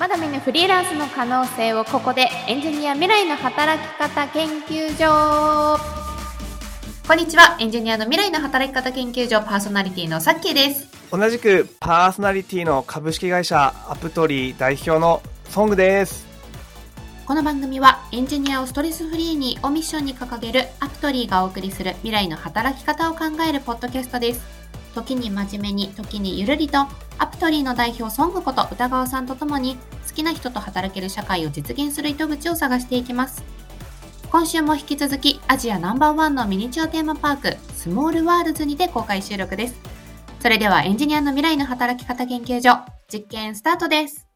まだ見ぬフリーランスの可能性をここでエンジニア未来の働き方研究所。こんにちは。エンジニアの未来の働き方研究所パーソナリティのさっきーです。同じくパーソナリティの株式会社アプトリー代表のソングです。この番組はエンジニアをストレスフリーにをミッションに掲げるアプトリーがお送りする未来の働き方を考えるポッドキャストです時に真面目に時にゆるりとアプトリーの代表ソングこと歌川さんとともに好きな人と働ける社会を実現する糸口を探していきます。今週も引き続きアジアナンバーワンのミニチュアテーマパークスモールワールズにて公開収録です。それではエンジニアの未来の働き方研究所実験スタートです。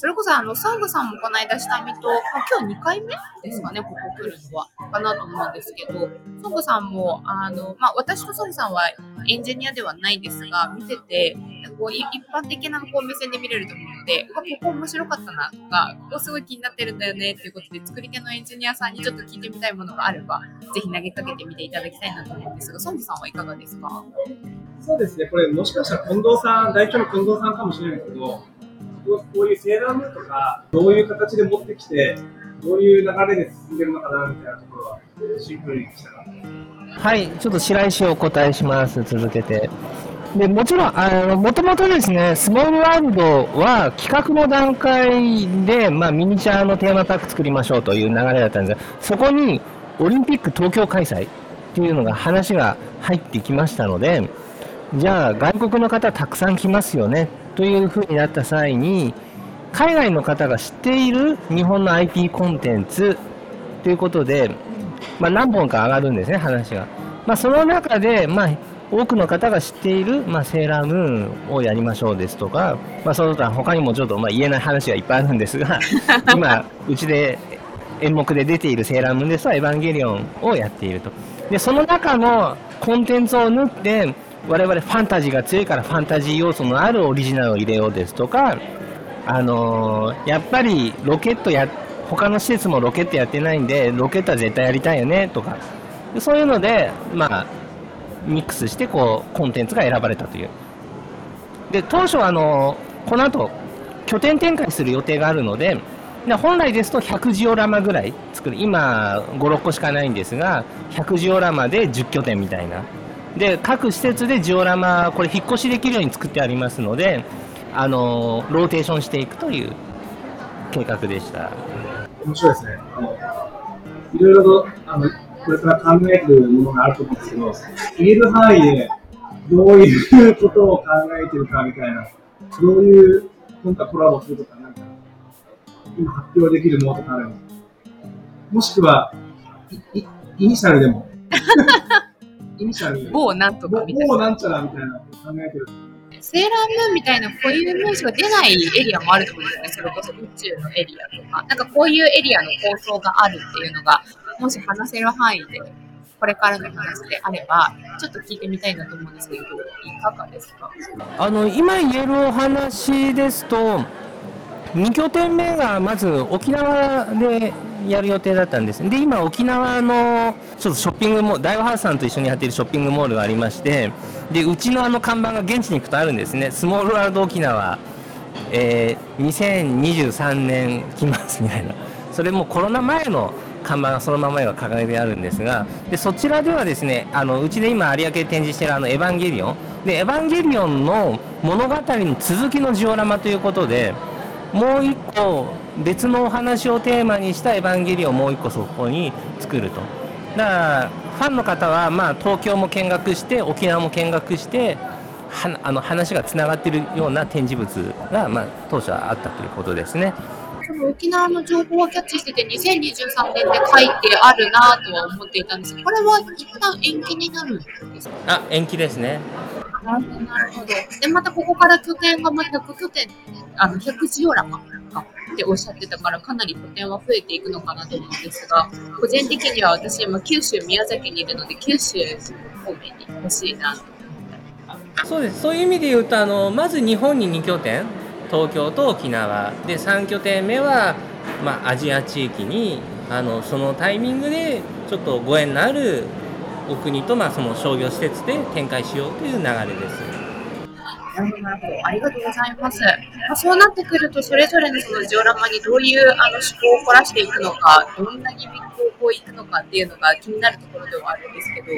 それこそあの、サングさんもこの間下見と、まあ、今日2回目ですかね、ここ来るのは、かなと思うんですけど、ソングさんも、あの、まあ、私とソングさんはエンジニアではないですが、見てて、こう一般的なこう目線で見れると思うので、ここ面白かったなとか、ここすごい気になってるんだよねっていうことで、作り手のエンジニアさんにちょっと聞いてみたいものがあれば、ぜひ投げかけてみていただきたいなと思うんですが、ソングさんはいかがですか？そうですね、これもしかしたら近藤さん、代表の近藤さんかもしれないですけど、こういうセーラームーンとか、どういう形で持ってきて、どういう流れで進んでるのかなみたいなところは、シンプルにしたかはい、ちょっと白石をお答えします、続けて。でもちろん、あの、もともとですね、スモールワールドは企画の段階で、まあ、ミニチュアのテーマパーク作りましょうという流れだったんですが、そこにオリンピック東京開催っていうのが話が入ってきましたので、じゃあ外国の方たくさん来ますよねというふうになった際に、海外の方が知っている日本の IT コンテンツということで、まあ、何本か上がるんですね、話が。まあ、その中で、まあ、多くの方が知っている、まあ、セーラームーンをやりましょうですとか、まあ、その他他にもちょっと、まあ、言えない話がいっぱいあるんですが、今、うちで演目で出ているセーラームーンですと、エヴァンゲリオンをやっていると。で、その中のコンテンツを縫って、我々ファンタジーが強いからファンタジー要素のあるオリジナルを入れようですとか、あのー、やっぱりロケットや、他の施設もロケットやってないんで、ロケットは絶対やりたいよねとか、そういうので、まあ、ミックスしてこうコンテンツが選ばれたという。で、当初はあのー、この後、拠点展開する予定があるので、で本来ですと100ジオラマぐらい作る、今5、6個しかないんですが、100ジオラマで10拠点みたいな。で、各施設でジオラマ、これ引っ越しできるように作ってありますので、あのローテーションしていくという計画でした。面白いですね。あのいろいろとあのこれから考えるものがあると思うんですけど、言える範囲でどういうことを考えてるかみたいな、どういう今回コラボするとか、なんか、今発表できるものとかあるもしくは、イ、イニシャルでも。イニシャル某なんとかみたいな。某なんちゃらみたいな考えてる。セーラームーンみたいな固有名詞が出ないエリアもあると思うんですよね。それこそ宇宙のエリアとか。なんかこういうエリアの構想があるっていうのが、もし話せる範囲で、これからの話であれば、ちょっと聞いてみたいなと思うんですけど、いかがですか？あの、今言えるお話ですと、2拠点目がまず沖縄でやる予定だったんです。で、今沖縄のちょっとショッピングモール、大和ハウスさんと一緒にやっているショッピングモールがありまして、で、うちのあの看板が現地に行くとあるんですね。スモールワールド沖縄、えー、2023年来ますみたいな。それもコロナ前の看板がそのままが掲げてあるんですが、でそちらではですね、あのうちで今有明展示しているあのエヴァンゲリオン、でエヴァンゲリオンの物語の続きのジオラマということで、もう一個別のお話をテーマにしたエヴァンゲリオンをもう一個そこに作るとだからファンの方はまあ東京も見学して沖縄も見学してはあの話がつながっているような展示物が、まあ、当初はあったということですね。沖縄の情報はキャッチしてて2023年で書いてあるなとは思っていたんですがこれは一旦延期になるんですかあ延期ですね。なるほど。で、またここから拠点がまた100拠点、あの、100ジオラマっておっしゃってたから、かなり拠点は増えていくのかなと思うんですが、個人的には私、今、九州、宮崎にいるので、九州方面に欲しいなとそうです。そういう意味で言うと、あの、まず日本に2拠点、東京と沖縄、で、3拠点目は、まあ、アジア地域に、あの、そのタイミングで、ちょっとご縁のあるお国とまあその商業施設で展開しようという流れです。なるほど、ありがとうございます。まあ、そうなってくると、それぞれのそのジオラマにどういうあの思考を凝らしていくのか、どんなギミックをこういくのかっていうのが気になるところではあるんですけど、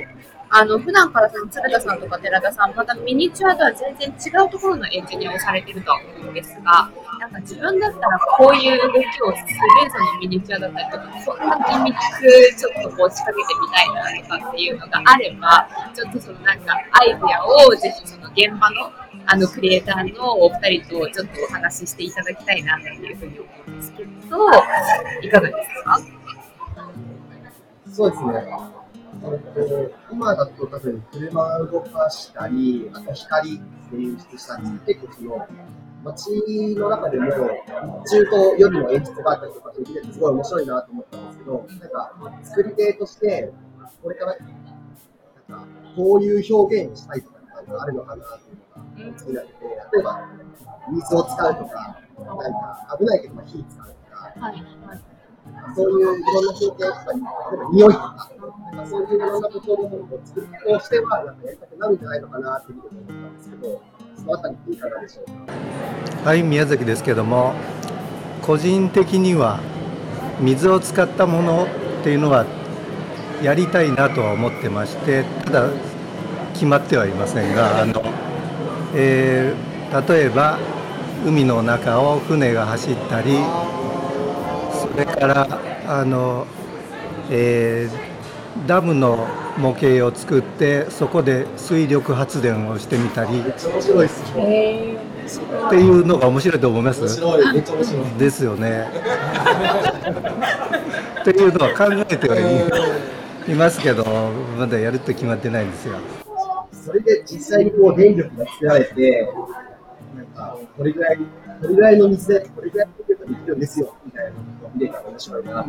あの普段からその鶴田さんとか寺田さん、またミニチュアとは全然違うところのエンジニアをされているとは思うんですが、なんか自分だったらこういう動きをするそのミニチュアだったりとか、こんなギミックちょっとこう仕掛けてみたいなとかっていうのがあれば、ちょっとそのなんかアイデアをぜひその現場のあのクリエイターのお二人とちょっとお話ししていただきたいなというふうに思うんですけど、いかがですか？そうですね。今だと多分車を動かしたり、あと光って演出したんですけど、結構その街の中でも中と夜の演出があったりとかできてすごい面白いなと思ったんですけど、なんか作り手としてこれからなんかこういう表現をしたいとかあるのかなっていうのが気になって、例えば水を使うとか、なんか危ないけど火使うとか。はいはいそういういろんな表現とか、例えば匂いとか、なんかそういういろんなことを作るとしては、なんかやりたくなるんじゃないのかなっていうふうに思ったんですけど、そのあたりいかがでしょうか。はい、宮崎ですけども、個人的には水を使ったものっていうのはやりたいなとは思ってまして、ただ決まってはいませんが、あのえー、例えば海の中を船が走ったり。それからあの、えー、ダムの模型を作ってそこで水力発電をしてみたりっていうのが面白いと思います？ですよね。っていうのは考えてはいますけどまだやるって決まってないんですよ。それで実際にこう電力が作られてなんかこれぐらいこれぐらいの水でこれぐらいの電力ができるんですよみたいなのを見れたら面白いな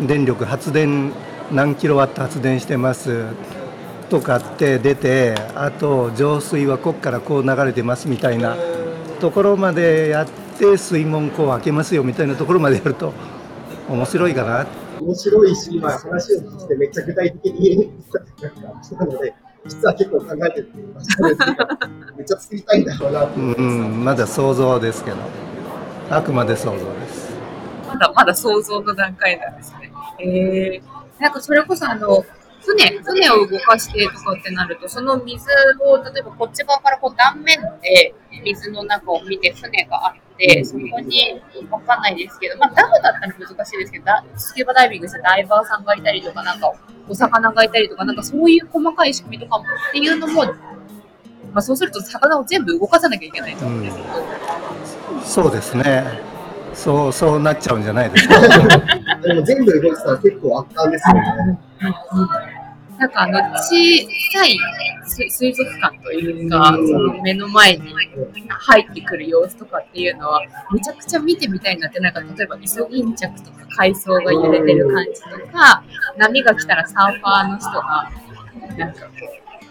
電力発電何キロワット発電してます？とかって出てあと浄水はここからこう流れてますみたいな。ところまでやって水門こう開けますよみたいなところまでやると面白いかな面白いし、まあ、話を聞いてめっちゃ具体的にしたので実は結構考えてるめっちゃ作りたいんだろう。なうん、まだ想像ですけど。あくまで想像です。まだまだ想像の段階なんですね。えー、なんかそれこそあの船、船を動かしてとかってなると、その水を、例えばこっち側からこう断面で水の中を見て船があって、そこに、わかんないですけど、まあダムだったら難しいですけど、スキューバダイビングしてダイバーさんがいたりとか、なんかお魚がいたりとか、なんかそういう細かい仕組みとかもっていうのも、まあそうすると魚を全部動かさなきゃいけないと思うんですけど。うん、そうですね。そうそうなっちゃうんじゃないですか。でも全部動いてたら結構圧巻ですよね。なんかあの小さい水族館というか、その目の前に入ってくる様子とかっていうのは、めちゃくちゃ見てみたいなって、なんか例えばイソギンチャクとか海藻が揺れてる感じとか、波が来たらサーファーの人が、なんかこ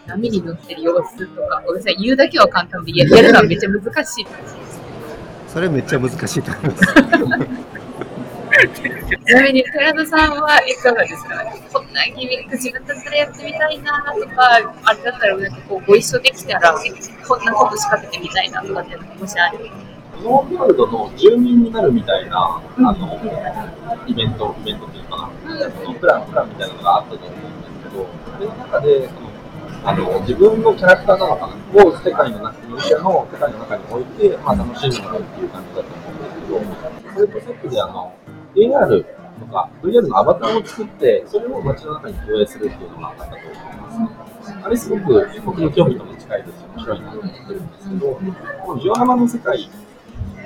う、波に乗ってる様子とか、ごめんなさい、言うだけは簡単で、やるのはめっちゃ難しいそれめっちゃ難しいと思います。ちなみに寺田さんはいかがですかこんなギミック自分だったらやってみたいなとか、あれだったらなんかこうご一緒できたらこんなこと仕掛けてみたいなとかってもしあるノーフールドの住民になるみたいな、あの、イベント、イベントっていうかな、うん、プラン、プランみたいなのがあったと思うんですけど、それの中で、そのあの自分のキャラクターなのかな？を世界の中、ミニチュアの世界の中に置いて、まあ、楽しんでもらうっていう感じだと思うんですけど、それとセットであの、AR とか VR のアバターを作って、それを街の中に投影するっていうのがあったと思います。あれすごく僕の興味とも近いですし、面白いなと思ってるんですけど、このジオラマの世界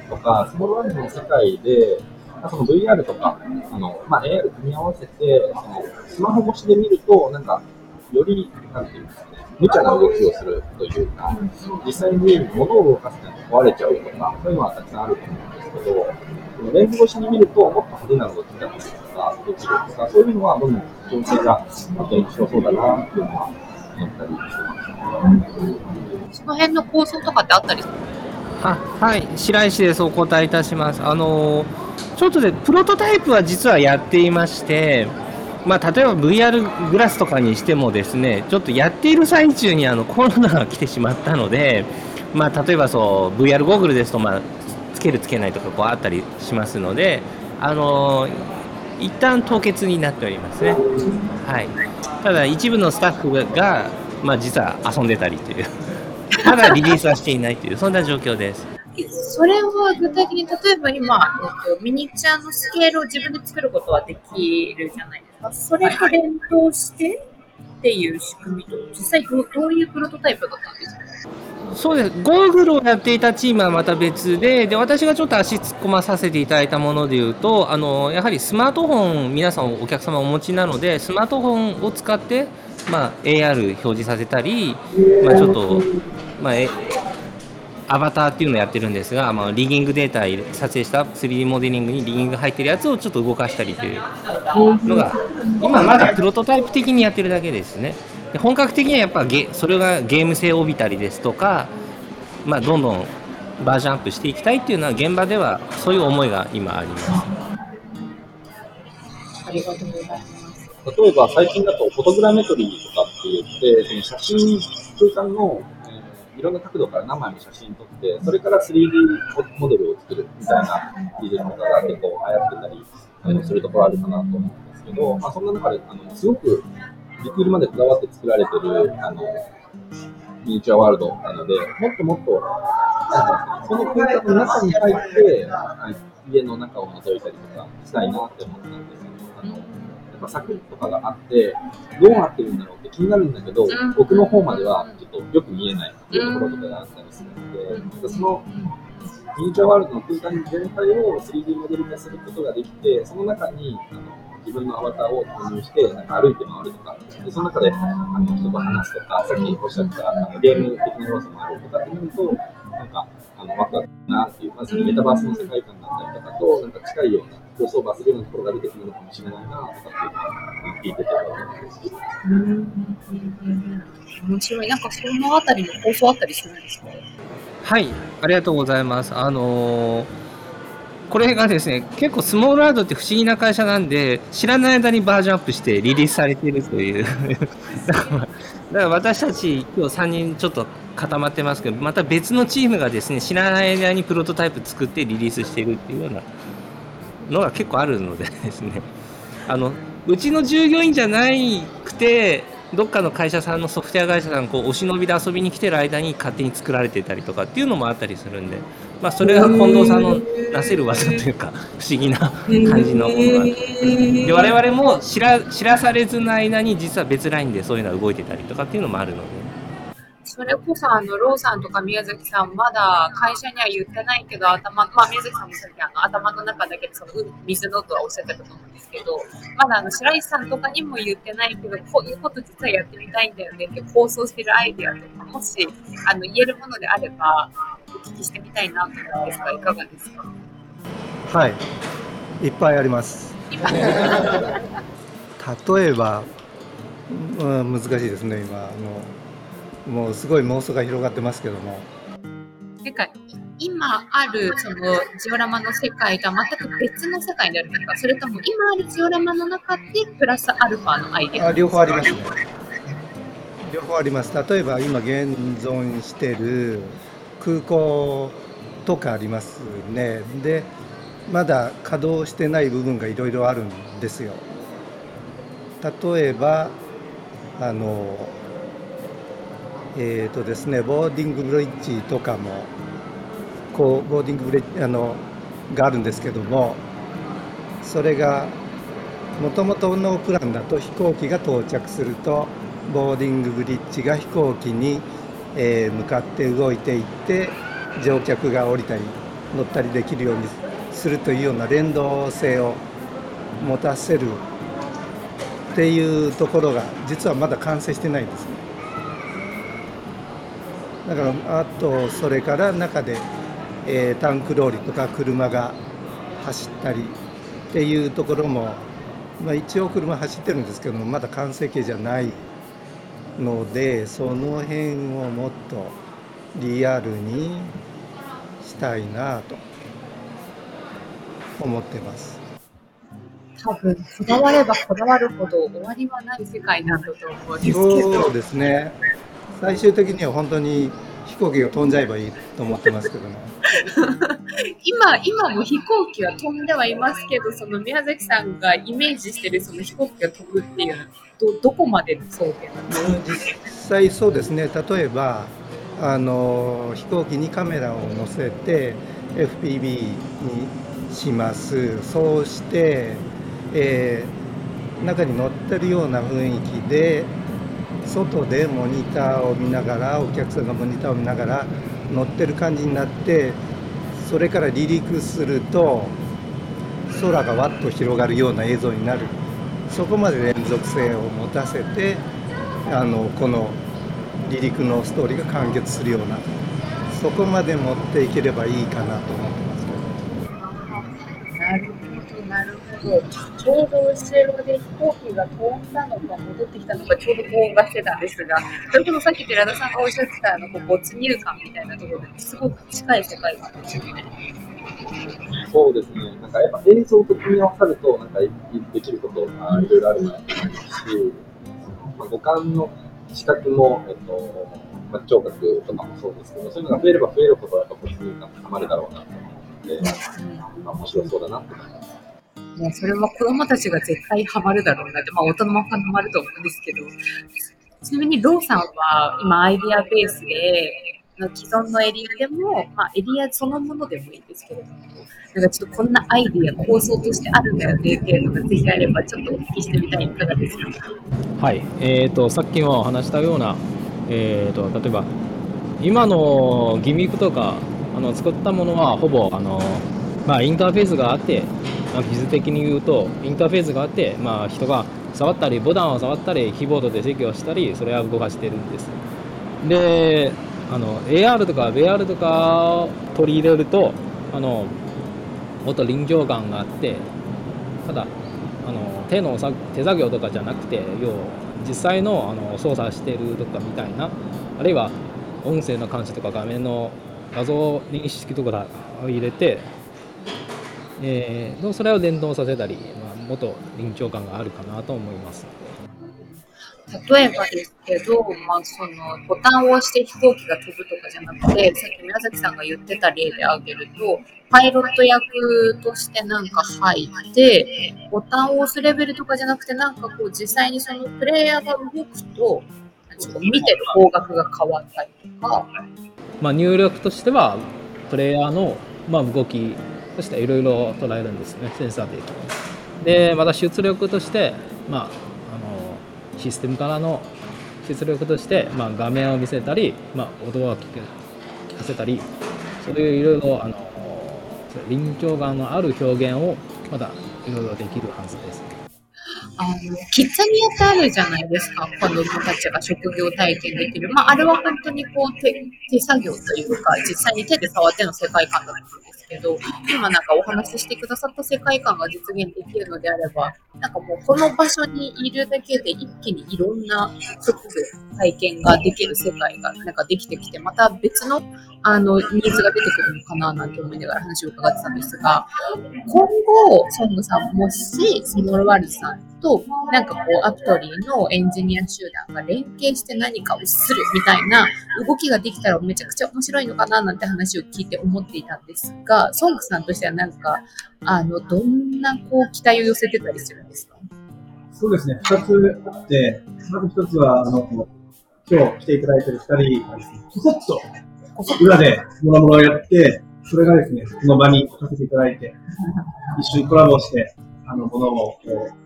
とか、スモールワールドの世界で、その VR とか、あのまあ、AR 組み合わせて、そのスマホ越しで見ると、なんか、より、なんていうんですかね、無茶な動きをするというか、実際に物を動かすと壊れちゃうとか、そういうのはたくさんあると思うんですけど、レンズ越しに見ると、もっと派手な動きだったりとか、できるとか、そういうのは、どんどん調整が、あと面白そうだなっていうのは思ったりしてます。その辺の構想とかってあったりするあはい、白石です。お答えいたします。あのちょっとで、プロトタイプは実はやっていまして、まあ、例えば VR グラスとかにしてもですねちょっとやっている最中にあのコロナが来てしまったので、まあ、例えばそう VR ゴーグルですと、まあ、けるつけないとかこうあったりしますので、あの一旦凍結になっておりますね、はい、ただ一部のスタッフが、まあ、実は遊んでたりという。た だリリースはしていないというそんな状況です。それは具体的に例えば今、えっと、ミニチュアのスケールを自分で作ることはできるじゃないですか。それと連動してっていう仕組みと実際どどういうプロトタイプだったんですか？そうです。ゴーグルをやっていたチームはまた別でで私がちょっと足突っ込まさせていただいたものでいうとあのやはりスマートフォン皆さんお客様お持ちなのでスマートフォンを使って、まあ、AR 表示させたり、まあ、ちょっと、まあ、アバターっていうのをやってるんですが、まあ、リギングデータ撮影した 3D モデリングにリギング入ってるやつをちょっと動かしたりというのが今まだプロトタイプ的にやってるだけですね。本格的にはやっぱゲそれがゲーム性を帯びたりですとか、まあ、どんどんバージョンアップしていきたいっていうのは現場ではそういう思いが今あります。ありがとうございます。例えば最近だとフォトグラメトリーとかって言って、その写真空間の、いろんな角度から何枚も写真撮って、それから 3D モデルを作るみたいな技術とかが結構流行ってたり、するところあるかなと思うんですけど、まあ、そんな中であのすごくディティールまでこだわって作られてる、あの、ミニチュアワールドなので、もっともっと、その空間の中に入って、家の中を覗いたりとかしたいなって思ったんです、ぱ柵とかがあって、どうなってるんだろうって気になるんだけど、奥の方まではちょっとよく見えないっていうところとかがあったりするので、そのミニチュアワールドの空間全体を 3D モデル化することができて、その中にあの自分のアバターを投入して、なんか歩いて回るとか、でその中であの人と話すとか、さっきおっしゃったあのゲーム的な要素もあるとかってなると、なんか、あのワクワクなっていう、まずメタバースの世界観だったりとかと、なんか近いような、予想バスるようなところが出てくるのかもしれないなとかっていうのを聞いてて思います。面白い。なんかそのあたりの構想あったりするんですか？はい、ありがとうございます。あのーこれがですね、結構スモールアートって不思議な会社なんで、知らない間にバージョンアップしてリリースされているという だから。だから私たち今日3人ちょっと固まってますけど、また別のチームがですね、知らない間にプロトタイプ作ってリリースしているっていうようなのが結構あるのでですね、あの、うちの従業員じゃなくて、どっかの会社さんのソフトウェア会社さんこうお忍びで遊びに来てる間に勝手に作られてたりとかっていうのもあったりするんで、まあ、それが近藤さんのなせる技というか 不思議な感じのものが。で我々も知ら知らされずの間に実は別ラインでそういうのは動いてたりとかっていうのもあるので。それこそあのローさんとか宮崎さんまだ会社には言ってないけど頭、まあ、宮崎さんもさっきあの頭の中だけでその水のとはおっしゃってたと思うんですけどまだあの白石さんとかにも言ってないけどこういうこと実はやってみたいんだよねって構想してるアイデアとかもしあの言えるものであればお聞きしてみたいなと思うんですがいかがですか？はい。いっぱいあります。例えば、うん、難しいですね今あのもうすごい妄想が広がってますけども。なんか今あるそのジオラマの世界とは全く別の世界にあるのか、それとも今あるジオラマの中でプラスアルファのアイデアあ両方ありますね。両方あります。例えば今現存してる空港とかありますね。で、まだ稼働してない部分がいろいろあるんですよ。例えばあのえーとですね、ボーディングブリッジとかもこうボーディングブリッジあのがあるんですけどもそれがもともとのプランだと飛行機が到着するとボーディングブリッジが飛行機に、え、向かって動いていって乗客が降りたり乗ったりできるようにするというような連動性を持たせるっていうところが実はまだ完成してないんです。だからあとそれから中で、えー、タンクローリーとか車が走ったりっていうところも、まあ、一応車走ってるんですけどもまだ完成形じゃないのでその辺をもっとリアルにしたいなと思ってます。多分こだわればこだわるほど終わりはない世界なんだと思うんですけどそうですね。最終的には本当に飛行機が飛んじゃえばいいと思ってますけども。今今も飛行機は飛んではいますけどその宮崎さんがイメージしてるその飛行機が飛ぶっていうのはどどこまでの想定なんですか？実際そうですね。例えばあの飛行機にカメラを載せて FPV にします。そうして、えー中に乗ってるような雰囲気で外でモニターを見ながらお客さんがモニターを見ながら乗ってる感じになってそれから離陸すると空がわっと広がるような映像になる。そこまで連続性を持たせてあのこの離陸のストーリーが完結するような。そこまで持っていければいいかなと思ってますけど。なるほどなるほどちょうど後ろで飛行機が飛んだのか戻ってきたのかちょうどこうがしてたんですがそれこそさっき寺田さんがおっしゃってたあのこう没入感みたいなところですごく近い世界観ですよね。そうですね。なんかやっぱ映像と組み合わさると、なんかできることがいろいろあるなと思いますし、まあ、五感の視覚も、えっと、まあ、聴覚とかもそうですけど、そういうのが増えれば増えるほど、やっぱ没入感が高まるだろうなと思って、まあ、面白そうだなって思います。もうそれは子供たちが絶対ハマるだろうなって、まあ大人もハマると思うんですけど、ちなみにローさんは今アイディアベースで、既存のエリアでも、まあ、エリアそのものでもいいんですけれども、なんかちょっとこんなアイディア、構想としてあるんだよねっていうのがぜひあれば、ちょっとお聞きしてみたいいかがですか？はい、えー、とさっきも話したような、えー、と例えば今のギミックとかあの作ったものはほぼあの、まあ、インターフェースがあって、まあ、技術的に言うとインターフェースがあって、まあ、人が触ったりボタンを触ったりキーボードで制御したりそれは動かしてるんです。であの AR とか VR とかを取り入れるとあのもっと臨場感があってただあの手のさ手作業とかじゃなくて要は実際のあの操作してるとかみたいなあるいは音声の監視とか画面の画像認識とか入れて、えー、それを連動させたり、まあ、もっと臨場感があるかなと思います。例えばですけど、まあ、そのボタンを押して飛行機が飛ぶとかじゃなくて、さっき宮崎さんが言ってた例で挙げると、パイロット役としてなんか入って、ボタンを押すレベルとかじゃなくて、なんかこう実際にそのプレイヤーが動くと見てる方角が変わったりとか、まあ、入力としてはプレイヤーの、まあ、動きとしていろいろ捉えるんですねセンサーででまた出力として、まあ、あのシステムからの出力として、まあ、画面を見せたり、まあ、音を聞か聞かせたりそういういろいろあの臨場感のある表現をまたいろいろできるはずです。あの、キッザニアってあるじゃないですか。子供たちが職業体験できる。まあ、あれは本当にこう手、手作業というか、実際に手で触っての世界観だったんですけど、今なんかお話ししてくださった世界観が実現できるのであれば、なんかもうこの場所にいるだけで一気にいろんな職業体験ができる世界がなんかできてきて、また別のあのニーズが出てくるのかななんて思いながら話を伺ってたんですが、今後、ソングさん、もしスモールワールドさんと、なんかこう、アプトリーのエンジニア集団が連携して何かをするみたいな動きができたらめちゃくちゃ面白いのかななんて話を聞いて思っていたんですが、ソングさんとしてはなんか、あの、どんなこう、期待を寄せてたりするんですか？そうですね、二つあって、まず一つは、あの、今日来ていただいている二人がですね、こそっと裏でもろもろやって、それがですね、この場にさせていただいて、一緒にコラボして、あの、ものを、こう、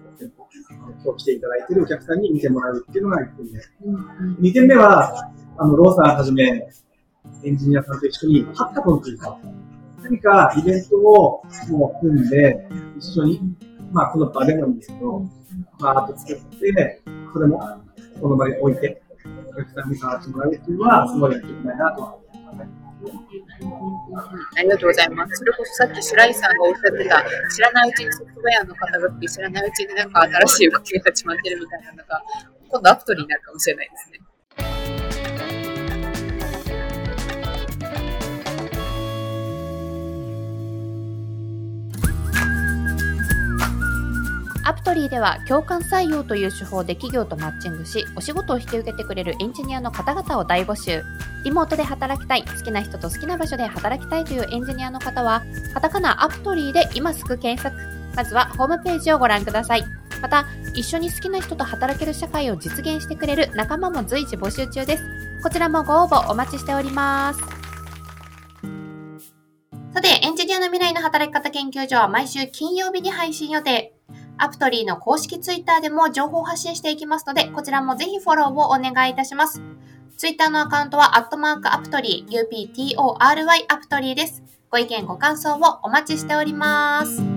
今日来ていただいているお客さんに見てもらうっていうのが1点目。2点目は、あの、ローさんはじめ、エンジニアさんと一緒にハッカトンというか、何かイベントをもう組んで、一緒に、まあ、この場でもいいんですけど、バーッと作って、それもこの場に置いて、お客さんに触ってもらうっていうのは、すごいやっていきたいなと思ってます。ありがとうございます。それこそさっき白井さんがおっしゃってた、知らないうちにソフトウェアの方が知らないうちになんか新しい動きが始まってるみたいなのが、今度アプトリーになるかもしれないですね。アプトリーでは共感採用という手法で企業とマッチングし、お仕事を引き受けてくれるエンジニアの方々を大募集。リモートで働きたい、好きな人と好きな場所で働きたいというエンジニアの方は、カタカナアプトリーで今すぐ検索。まずはホームページをご覧ください。また、一緒に好きな人と働ける社会を実現してくれる仲間も随時募集中です。こちらもご応募お待ちしております。さて、エンジニアの未来の働き方研究所は毎週金曜日に配信予定。アプトリーの公式ツイッターでも情報発信していきますので、こちらもぜひフォローをお願いいたします。ツイッターのアカウントは、アットマークアプトリー、UPTORY アプトリーです。ご意見ご感想をお待ちしております。